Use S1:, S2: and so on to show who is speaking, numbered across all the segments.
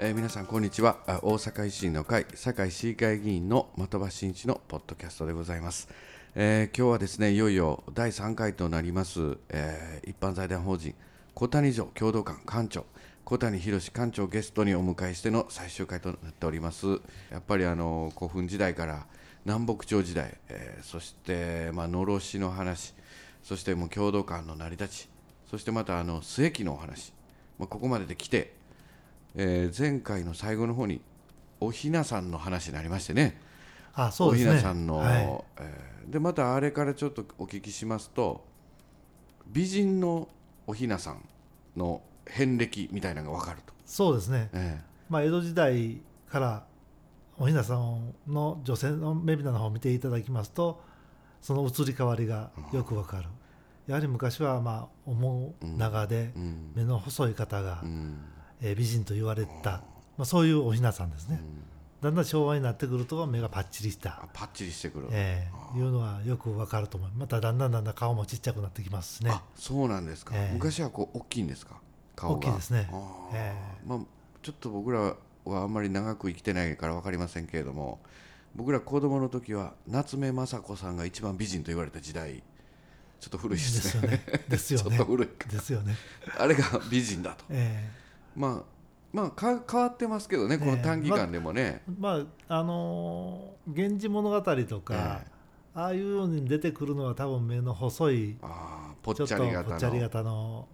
S1: えー皆さんこんにちは。大阪維新の会堺市議会議員の的場真一のポッドキャストでございます、えー今日はですねいよいよ第3回となります、えー一般財団法人小谷城共同館館長小谷博館長ゲストにお迎えしての最終回となっております。やっぱりあの古墳時代から南北朝時代、えそしてまあのろしの話そしてもう共同館の成り立ちそしてまたあの末期のお話、まあ、ここまでで来てえー前回の最後の方におひなさんの話になりましてね。
S2: あそうですね。
S1: おひなさんの、
S2: はい。
S1: えーでまたあれからちょっとお聞きしますと美人のおひなさんの遍歴みたいなのが分かると、
S2: そうですね、
S1: え
S2: まあ、江戸時代からおひなさんの女性のメビナの方を見ていただきますとその移り変わりがよくわかる、やはり昔はまあ面長で目の細い方が、
S1: うん
S2: えー美人と言われた、まあ、そういうおひなさんですね、だんだん昭和になってくると目がパッチリした。
S1: あ、パッチリしてくる、
S2: えーいうのはよくわかると思いますまただんだんだんだん顔もちっちゃくなってきますしね。
S1: あそうなんですか、
S2: ええ
S1: 昔はこう大きいんですか？顔が。
S2: 大きいですね。
S1: あー。
S2: え
S1: まあ、ちょっと僕らはあんまり長く生きてないから分かりませんけれども僕ら子供の時は夏目雅子さんが一番美人と言われた時代ちょっと古いですね。
S2: ですよね。ですよ
S1: ちょっ
S2: ね
S1: と古いか。
S2: ですよね、
S1: あれが美人だと。
S2: え
S1: まあまあか変わってますけどねこの短期間でもね、
S2: ーまああのー源氏物語」とか、
S1: え
S2: ああいうように出てくるのは多分目の細い
S1: ああぽっ
S2: ちょっとぽ
S1: ちゃり型の
S2: っちゃり型の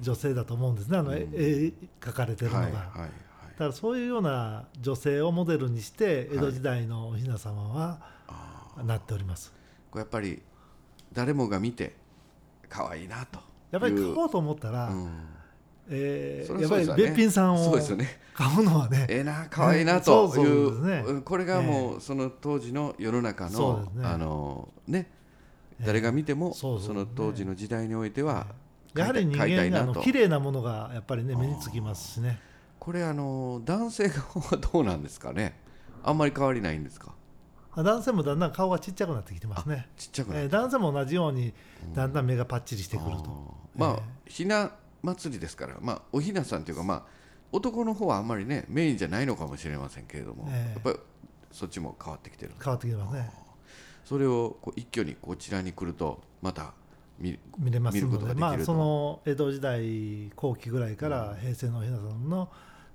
S2: 女性だと思うんですね。あの、絵絵描かれてるのが、
S1: はいはいはい。
S2: だからそういうような女性をモデルにして江戸時代のおひな様はなっております、
S1: これやっぱり誰もが見て可愛いなと
S2: やっぱり
S1: いう
S2: 買おうと思ったら、
S1: うん
S2: えーやっぱりべっぴんさんを買うのはね
S1: ええな可愛いなとい
S2: そうそうね
S1: うんこれがもうその当時の世の中のあのね誰が見ても
S2: そ
S1: の当時の時代においては
S2: やはり人間があの綺麗なものがやっぱりね目につきますしね。
S1: これあの男性側はどうなんですかね？あんまり変わりないんですか？
S2: 男性もだんだん顔がちっちゃくなってきてますね。
S1: ちっちゃくなって
S2: えー男性も同じようにだんだん目がパッチリしてくると、
S1: まあひな祭りですからまあおひなさんというかまあ男の方はあんまりねメインじゃないのかもしれませんけれども、
S2: ええ。
S1: やっぱりそっちも変わってきてる。
S2: 変わってきてますね。
S1: それをこう一挙にこちらに来るとまた見
S2: 見れますのでまあその江戸時代後期ぐらいから平成のおひなさんの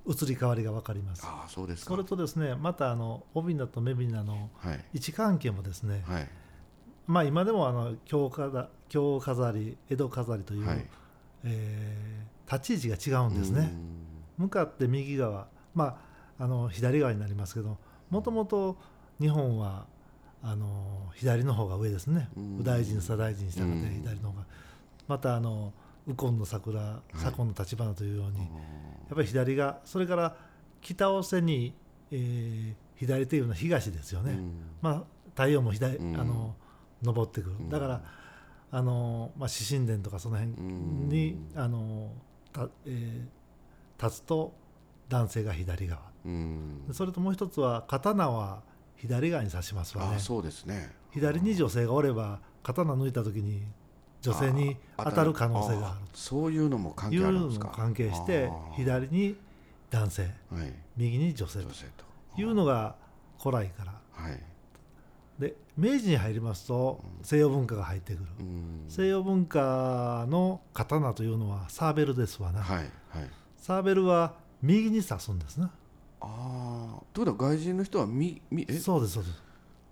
S2: 移り変わりが分かります。
S1: ああそうですか。
S2: それとですねまたあのおびなとめびなの
S1: はい。
S2: 位置関係もですね、
S1: はい。
S2: まあ今でもあの京飾京飾り江戸飾りという、
S1: はい
S2: えー立ち位置が違うんですね、向かって右側、まあ、あの左側になりますけどもともと日本はあの左の方が上ですね、
S1: うん。
S2: 右大臣左大臣に従って
S1: うん。
S2: 左の方が、またあの右近の桜左近の立花というように、やっぱり左がそれから北を背に、えー左というのは東ですよね、
S1: うん。
S2: まあ、太陽も左、
S1: うん。
S2: あの昇ってくる。
S1: ん
S2: だからあの、まあ、獅神殿とかその辺に、あのたえー立つと男性が左側。
S1: うん。
S2: それともう一つは刀は左側に刺しますわね。
S1: そうですね。
S2: 左に女性がおれば刀抜いた時に女性に
S1: あ
S2: 当たる可能性がある。
S1: そういうのも関係あるんですか？
S2: も関係して左に男性
S1: はい。
S2: 右に女性
S1: と。
S2: いうのが古来から
S1: はい
S2: で明治に入りますと西洋文化が入ってくる、
S1: うん。
S2: 西洋文化の刀というのはサーベルですわな、
S1: はいはい。
S2: サーベルは右に刺すんですね
S1: ああということは外人の人はみみえ？
S2: そうですそうです。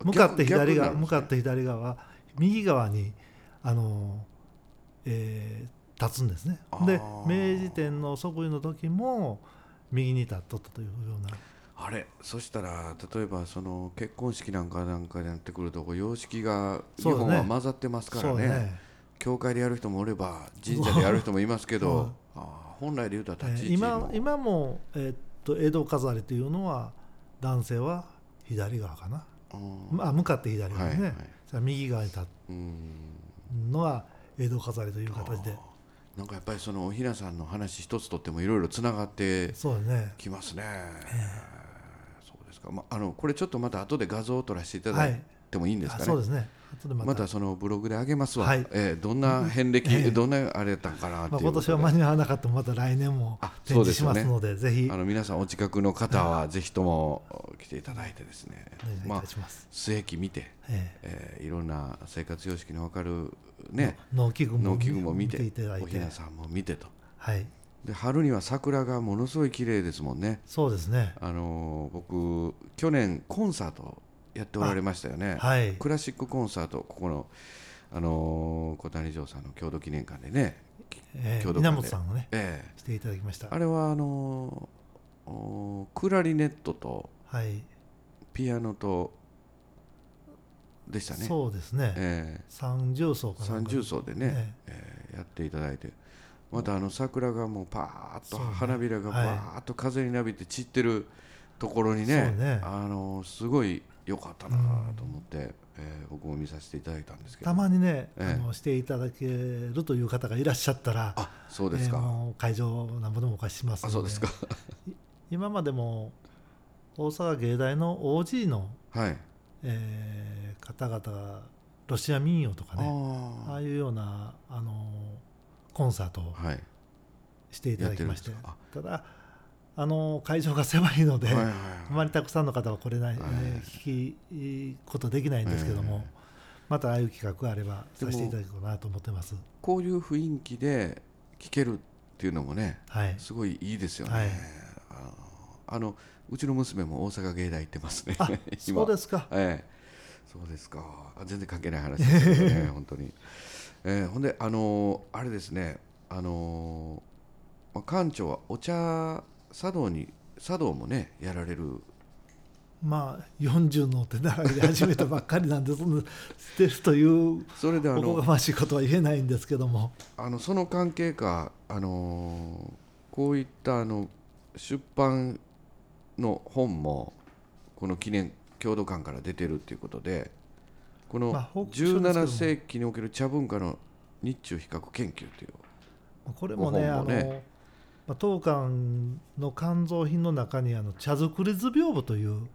S2: 向かって左側、
S1: ね。
S2: 向かって左側右側にあの、えー立つんですね。で明治天皇即位の時も右に立っとったというような
S1: あれそしたら例えばその結婚式なんかなんかになってくると様式が日本は混ざってますからね。
S2: ね。
S1: 教会でやる人もおれば神社でやる人もいますけどあー本来で言うと
S2: えー
S1: 立ち位置も。
S2: 今今も、えーっと江戸飾りというのは男性は左側かな、
S1: うん
S2: まあ、向かって左側にね、
S1: はいはい。
S2: 右側に立
S1: うん
S2: つのは江戸飾りという形で。
S1: なんかやっぱりそのおひなさんの話一つとってもいろいろつながってきますね、そうですか、まあ、あのこれちょっとまた後で画像を撮らせていただいってもい。いんですかね？
S2: そうですね。
S1: また。またそのブログで上げますわ、
S2: はい。
S1: えー、どんな遍歴、えー、どんなあれやったんかなっていう、まあ、
S2: 今年は間に合わなかったまた来年も展示しますので、ね、ぜひ。
S1: あの皆さんお近くの方はぜひとも来ていただいてですね、
S2: まあ、
S1: 末期見て、ええ。ー、いろんな生活様式の分かるね
S2: 農機具も
S1: も見て。おひなさんも見てと。
S2: はい
S1: で春には桜がものすごい綺麗ですもんね。
S2: そうですね。
S1: あの僕去年コンサートやっておられましたよね、
S2: はい、
S1: クラシックコンサートここの、あのー、小谷城さんの郷土記念館でね、
S2: えー、稲本さんがね、えー、していただきました。
S1: あれはあのー、クラリネットと、
S2: はい、
S1: ピアノとでしたね。
S2: そうですね、
S1: え
S2: ー、三重奏か
S1: 三重奏でね、えー、やっていただいてまたあの桜がもうパーッと花びらがパーッと風になびて散ってるところにねね、あのすごい良かったなと思って、うん、えー、僕も見させていただいたんですけど。
S2: たまにね、えー、あのしていただけるという方がいらっしゃったら
S1: あそうですか、えー、
S2: 会場なんぼでもお貸ししますので。
S1: そうですか。
S2: 今までも大阪芸大の OG の、
S1: はい。
S2: えー、方々がロシア民謡とかねああいうようなあのコンサートをしていただきまして、はい、ただあの会場が狭いので、はいはいはい、あまりたくさんの方は来れない、はい、聞きことできないんですけども、はい、またああいう企画があればさせていただこうなと思ってます。
S1: こういう雰囲気で聞けるっていうのもね、はい、すごいいいですよね、はい、あのうちの娘も大阪芸大行ってますね
S2: そうですか、
S1: ええ、そうですか。全然関係ない話ですね 本当に、えー、ほんであのー、あれですねあのー、まあ、館長はお茶茶道に茶道もねやられる。
S2: まあ40の手習いで始めたばっかりなんでその捨てるという
S1: それであの
S2: おこがましいことは言えないんですけども。
S1: あのその関係かあのこういったあの出版の本もこの記念郷土館から出てるっていうことでこの17世紀における茶文化の日中比較研究という。
S2: これもねあのまあ、当館の肝臓品の中にあの茶作り図屏風という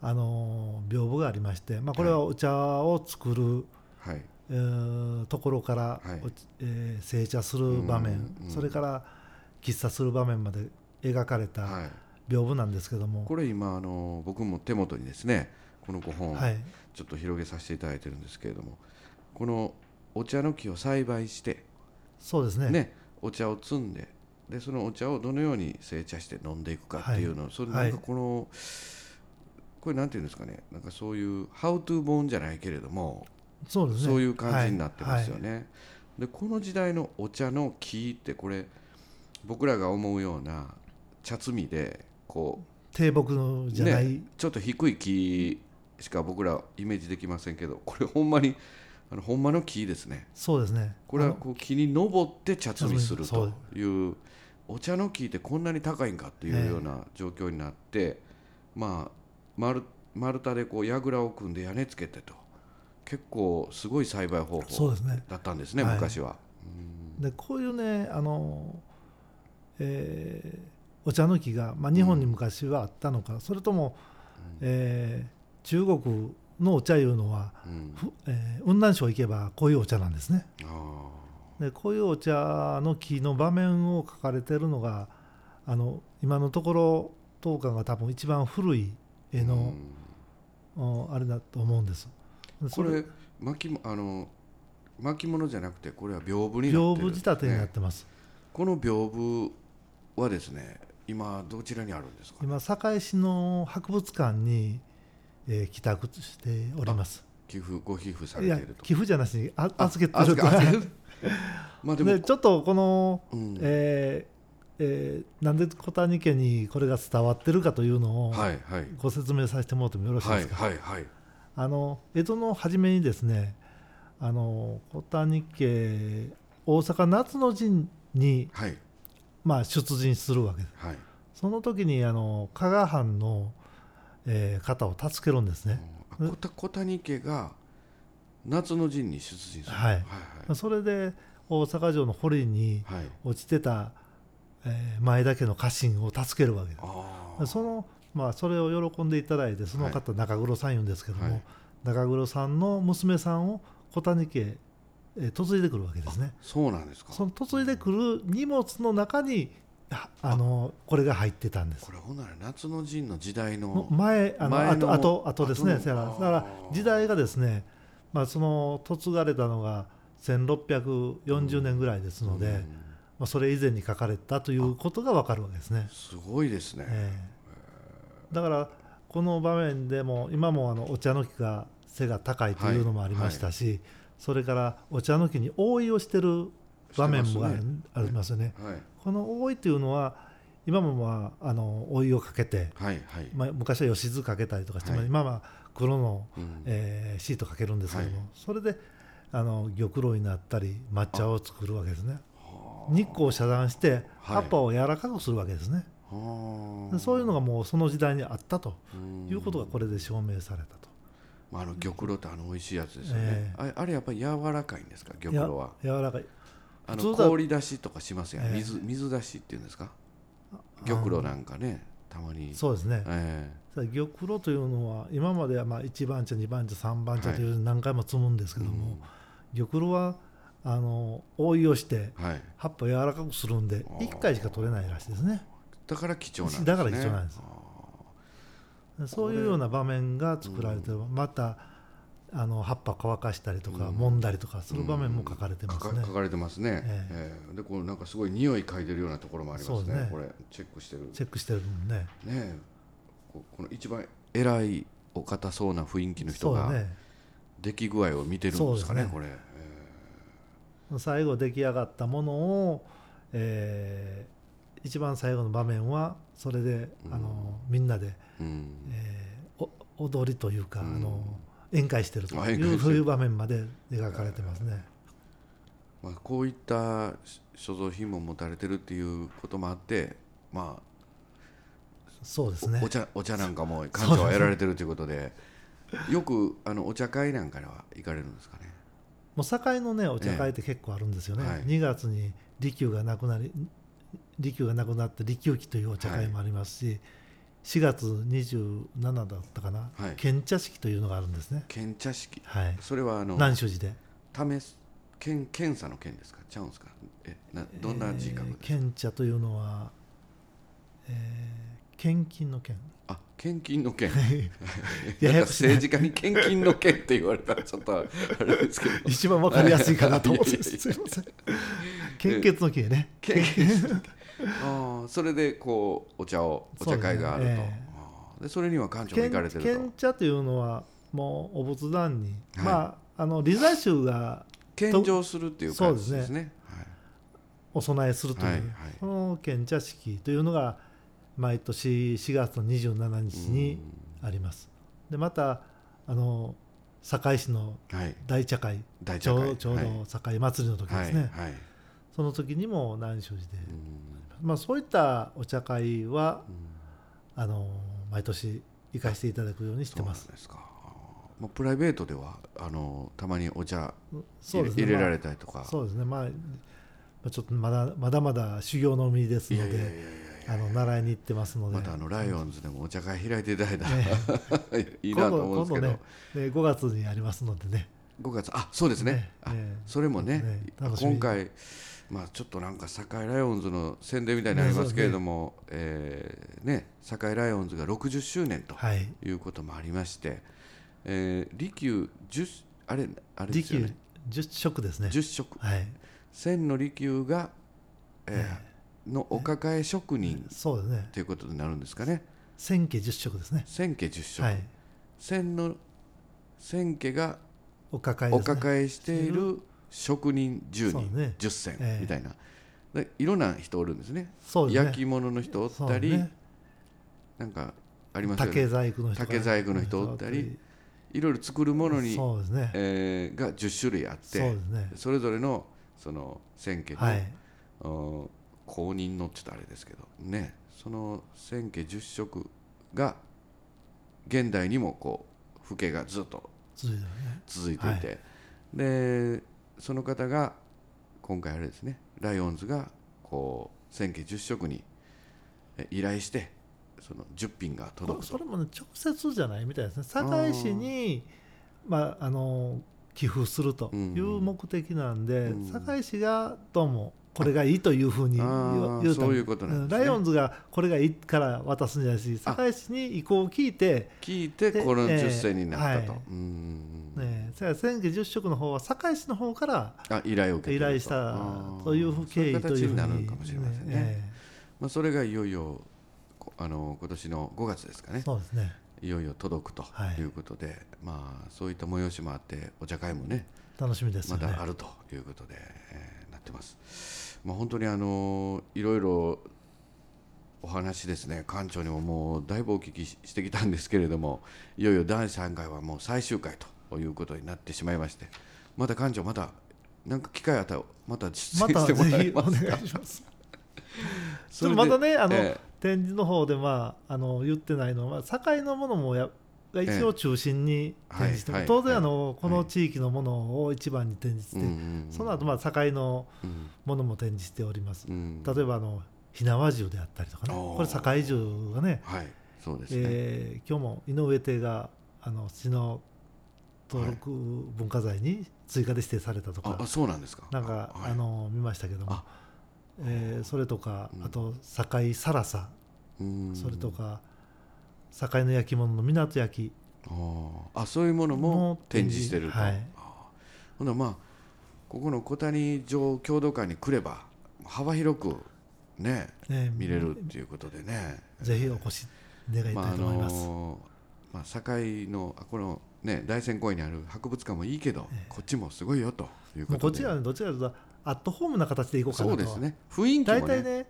S2: あの屏風がありまして、まあ、これはお茶を作る、はい。えー、ところから、はい。えー、製茶する場面、それから喫茶する場面まで描かれた屏風なんですけども、はい、
S1: これ今あの僕も手元にですねこの5本、はい、ちょっと広げさせていただいてるんですけれどもこのお茶の木を栽培して
S2: そうですね。
S1: ねお茶を摘んででそのお茶をどのように成茶して飲んでいくかっていうの、はい、それなんかこの、はい、これなんていうんですかねなんかそういうハウトゥー本じゃないけれども
S2: そうです、ね、
S1: そういう感じになってますよね。はい、でこの時代のお茶の木ってこれ僕らが思うような茶摘みでこ
S2: う低木じゃない、ね、
S1: ちょっと低い木しか僕らイメージできませんけどこれほんまにあのほんまの木ですね。
S2: そうですね。
S1: これはこう木に登って茶摘みするというお茶の木ってこんなに高いんかっていうような状況になって、まあ丸丸太でこう櫓を組んで屋根つけてと。結構すごい栽培方法だったんですね、ね、昔は。
S2: でこういうねあの、えー、お茶の木が、まあ、日本に昔はあったのか、うん、それとも、うん、えー、中国のお茶いうのは、うんえー、雲南省行けばこういうお茶なんですね。でこういうお茶の木の場面を書かれてるのがあの今のところ当館が多分一番古い絵の、うん、あれだと思うんです。
S1: これ巻あの巻物じゃなくてこれは屏風になってる、
S2: 屏風仕立てになってます。
S1: この屏風はですね今どちらにあるんですか？
S2: 今堺市の博物館にえー、帰宅しております。
S1: 寄付ご寄付されていると。
S2: 寄付じゃなしにあ預けてるとまあでもでちょっとこの、うん、えーえー、なんで小谷家にこれが伝わってるかというのをご説明させてもらってもよろしいですか、
S1: はいはいはい、
S2: あの江戸の初めにですねあの小谷家大阪夏の陣に、はい、まあ、出陣するわけです、はい、その時にあの加賀藩のえー、方を助けるんですね。
S1: 小谷家が夏の陣に出陣する、
S2: はい。はいはい、それで大阪城の堀に落ちてた、はい、えー、前田家の家臣を助けるわけです。そのまあ、それを喜んでいただいてその方、中黒さん言うんですけども、はい、中黒さんの娘さんを小谷家へえー嫁いでくるわけですね。
S1: そうなんですか。
S2: その嫁いでくる荷物の中にああのこれが入ってたんです。
S1: こ。れほんなら夏の陣の時代
S2: の
S1: の
S2: 前あのあとあとあとですねだからだから
S1: あー
S2: 時代がですね、まあ、その嫁がれたのが1640年ぐらいですので、
S1: うん。
S2: まあ、それ以前に書かれたということが分かるわけですね。
S1: すごいですね、
S2: ええ。だからこの場面でも今もあのお茶の木が背が高いというのもありましたし、それからお茶の木に覆いをしてる場面もある
S1: してますね。
S2: ありますよね。
S1: はい。
S2: この覆いというのは今もまああの覆いをかけて、
S1: はいはい、
S2: まあ、昔は吉津かけたりとかして、
S1: はい。
S2: 今は黒の、
S1: うん。
S2: えーシートかけるんですけども、
S1: はい。
S2: それであの玉露になったり抹茶を作るわけですね。
S1: はあ
S2: 日光を遮断して
S1: はい。
S2: 葉っぱを柔らかくするわけですね。そういうのがもうその時代にあったと。
S1: うん。
S2: いうことがこれで証明されたと。
S1: まあ、あの玉露ってあの美味しいやつですよね、
S2: え
S1: あれあれやっぱり柔らかいんですか？玉露は。
S2: や柔らかい。
S1: あの氷出しとかしますよ、
S2: ええ。
S1: 水水出しっていうんですか？玉露なんかねたまに。
S2: そうですね。
S1: え
S2: さあ玉露というのは今まではまあ1番茶2番茶3番茶という何回も積むんですけ
S1: え
S2: ども、玉露はあの覆いをして
S1: うんはい、
S2: 葉っぱを柔らかくするんで
S1: あー。
S2: 1回しか取れないらしいですね。
S1: だから貴重なんですね。
S2: だから貴重なんです。
S1: あ
S2: そういうような場面が作られてる、またあの葉っぱ乾かしたりとか、
S1: うん。
S2: 揉んだりとかする場面も書かれて
S1: ー
S2: ますね。
S1: 書か書かれてますね、
S2: え
S1: え。えでこうなんかすごい匂い嗅いでるようなところもありますね。
S2: ね。
S1: これチェックしてる。ね
S2: チェックしてるもんね。
S1: え。ここの一番偉いお堅そうな雰囲気の人が
S2: ね。
S1: 出来具合を見てるんですかね
S2: ね。
S1: これ、え
S2: 最後出来上がったものを、えー一番最後の場面はそれで、
S1: うん。
S2: あのみんなで、
S1: えうん。
S2: えーお踊りというか、
S1: うん。
S2: あの宴会してるというそういう場面まで描かれてますね。
S1: まあ、こういった所蔵品も持たれてるっていうこともあってまあ
S2: そうですね
S1: お。茶お茶なんかも館長はやられてるということでよくあのお茶会なんかでは行かれるんですかね？
S2: もう堺のねお茶会って結構あるんですよね。
S1: はい
S2: 2月に利休が亡くなり利休が亡くなって利休期というお茶会もありますし、4月27だったかな、
S1: はい
S2: 献茶式というのがあるんですね。
S1: 検茶式
S2: はい。
S1: それはあの
S2: 南州寺で。
S1: 試す検検査の検ですか？ちゃうんですか？えなどんな字書くん
S2: えー
S1: ですか、
S2: 献茶というのは、えー献金の献。
S1: あ献金の件
S2: やや
S1: 政治家に献金の件って言われたらちょっとあれですけど
S2: 一番わかりやすいかなと思ってすいません。献血の献ね。
S1: 献ああそれでこうお茶をお茶会があると、
S2: そうですね。え
S1: ああでそれには館長も行
S2: 献
S1: かれてると。
S2: 献茶というのはもうお仏壇に、
S1: はい。
S2: まああの利座宗が
S1: 献上するっていう感じですね。はい。
S2: お供えするという、
S1: はいはい。
S2: その献茶式というのが毎年4月の27日にあります。でまたあの堺市の大茶会ちょ
S1: 大茶会。
S2: うちょうど堺祭りの時ですね、
S1: はいはい。
S2: その時にも南州寺で、
S1: うん
S2: まあ、そういったお茶会は
S1: うん。
S2: あの毎年行かせていただくようにしてます。
S1: ですか。ああプライベートではあのたまにお茶
S2: そうですね。
S1: 入れら
S2: ま
S1: れたりとか。
S2: あ、そうですね。まあまあちょっとまだまだまだ修行の身ですので
S1: や
S2: あの習いに行ってますので。
S1: またあのライオンズでもお茶会開いていただいたら、
S2: ね。
S1: いいなと思うんですけど、
S2: 今度今度ねで5月にありますのでね。
S1: 5月あそうですね。
S2: ね
S1: それもね今回まあちょっとなんか堺ライオンズの宣伝みたいになりますけれども、えーね堺ライオンズが60周年と
S2: はい。
S1: いうこともありまして、えー利休10あれあれで
S2: 利休
S1: すよね。
S2: 10食ですね。
S1: 10色
S2: はい。
S1: 千の利休が、えーのお抱え職人
S2: そうですね。
S1: ということになるんですかね。
S2: 千家10食ですね。
S1: 千家10色、
S2: はい。
S1: 千の千家が
S2: お抱え
S1: お抱えしている職人10人、
S2: ね。
S1: 10選
S2: ええ。
S1: みたいな、でいろんな人おるんですね。
S2: ね。
S1: 焼き物の人おったり、
S2: ね。
S1: なんかありますよ
S2: 竹
S1: ね
S2: 細工の人が
S1: 竹細工の人おったりいろいろ作るものに、
S2: ね。
S1: えーが10種類あってそれぞれのその千家の、
S2: はい。
S1: うん公認のって言ったらあれですけどね。その千家10色が現代にもこう風景がずっと
S2: 続いて
S1: いていて、でその方が今回あれですねライオンズがこう千家10色にえ依頼してその10品が届くと。
S2: それもね直接じゃないみたいですね。堺市にまああの寄付するという目的なんで、
S1: うん。
S2: 堺市がどうもこれがいいというふうに言う
S1: とね。
S2: ライオンズがこれがいいから渡すんじゃないし堺市に意向を聞いて、
S1: 聞いて
S2: で
S1: この
S2: ええ
S1: 10選になったと、
S2: はい
S1: うん
S2: ね、それから選挙10色の方は堺市の方から
S1: あ依頼を受け
S2: 依頼したという経緯というふうに
S1: なるかもしれませんね。
S2: え
S1: まあ、それがいよいよこあの今年の5月ですかね。
S2: えそうですね。
S1: いよいよ届くと
S2: はい。
S1: いうことで、まあそういった催しもあってお茶会もね
S2: 楽しみですよね、
S1: まだあるということで、えー。なってます。まあ、本当にあのいろいろお話ですね館長にももうだいぶお聞きししてきたんですけれどもいよいよ第3回はもう最終回ということになってしまいましてまた館長またなんか機会あったらまた出
S2: また
S1: 演してもらえますか？
S2: 願いします。
S1: それで
S2: またねあの、
S1: え
S2: 展示の方でまああの言ってないのは堺のものもやが一応中心に展示して、当然あの、
S1: はい。
S2: この地域のものを一番に展示して、その後まあ堺の
S1: うん。
S2: ものも展示しております。
S1: うん。
S2: 例えばあの火縄銃であったりとかねこれ堺銃がね
S1: はい。そうですね、
S2: えー今日も井上邸があの市の登録文化財に追加で指定されたとか、
S1: ああそうなんですか。
S2: なんか、
S1: はい。
S2: あの見ましたけども。
S1: あ、
S2: えーそれとか、
S1: うん。
S2: あと堺サラサ、
S1: うん。
S2: それとか堺の焼き物の港焼き。
S1: あー。あそういうものも
S2: も
S1: 展示してると、
S2: はい。
S1: ほなまあここの小谷城郷土館に来れば幅広くね
S2: ね
S1: 見れるっていうことでね、
S2: ぜひお越し願いたいと
S1: まああ
S2: 思います。
S1: のーまあ、堺のあこのね大仙公園にある博物館もいいけど、
S2: ええ。
S1: こっちもすごいよというこ
S2: もうことっ
S1: で
S2: ちらはねどちらかというとアットホームな形でいこうかなと。
S1: そうですね。雰囲気もね。
S2: 大体ね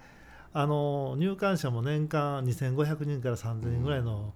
S2: あの入館者も年間2500人から3000人ぐらいの,、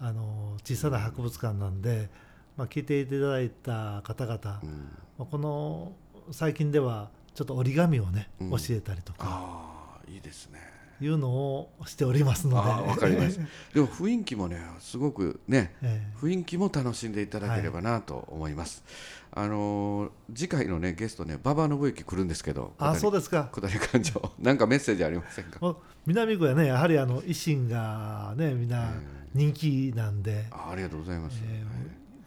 S2: あの小さな博物館なんで、まあ、来ていただいた方々、ま
S1: うん。
S2: あこの最近ではちょっと折り紙をね、
S1: うん。
S2: 教えたりとか
S1: いいですね。
S2: いうのをしておりますので。
S1: わかりました でも雰囲気もねすごくね
S2: え
S1: 雰囲気も楽しんでいただければなと思います、あのー次回のねゲストね馬場信之来るんですけど
S2: えあそう
S1: で
S2: ですか。
S1: 小谷館長 なんかメッセージありませんか？
S2: 南区はねやはりあの維新がねみんな人気なんで、
S1: あありがとうございます、
S2: え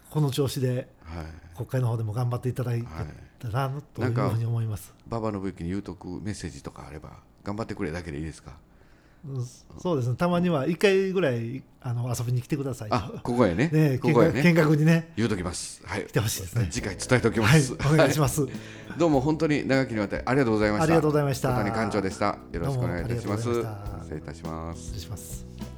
S2: この調子で
S1: はい、はい
S2: 国会の方でも頑張っていただい
S1: はい
S2: たらなという
S1: なんか
S2: ふうに思います。
S1: 馬場信之に言うとくメッセージとかあれば頑張ってくれだけでいいですか？
S2: うんそうですね。たまには1回ぐらいあの遊びに来てください。と
S1: あここへね。
S2: ね
S1: ここへね。
S2: 見学にね。
S1: 言うときます。はい。
S2: 来てほしいですね。
S1: 次回伝えておきま
S2: はい。
S1: す、
S2: お願いします、
S1: どうも本当に長きにわたりありがとうございました。
S2: ありがとうございました。
S1: 小谷館長でした。よろしくお願いいたします。失礼いたします。
S2: 失礼します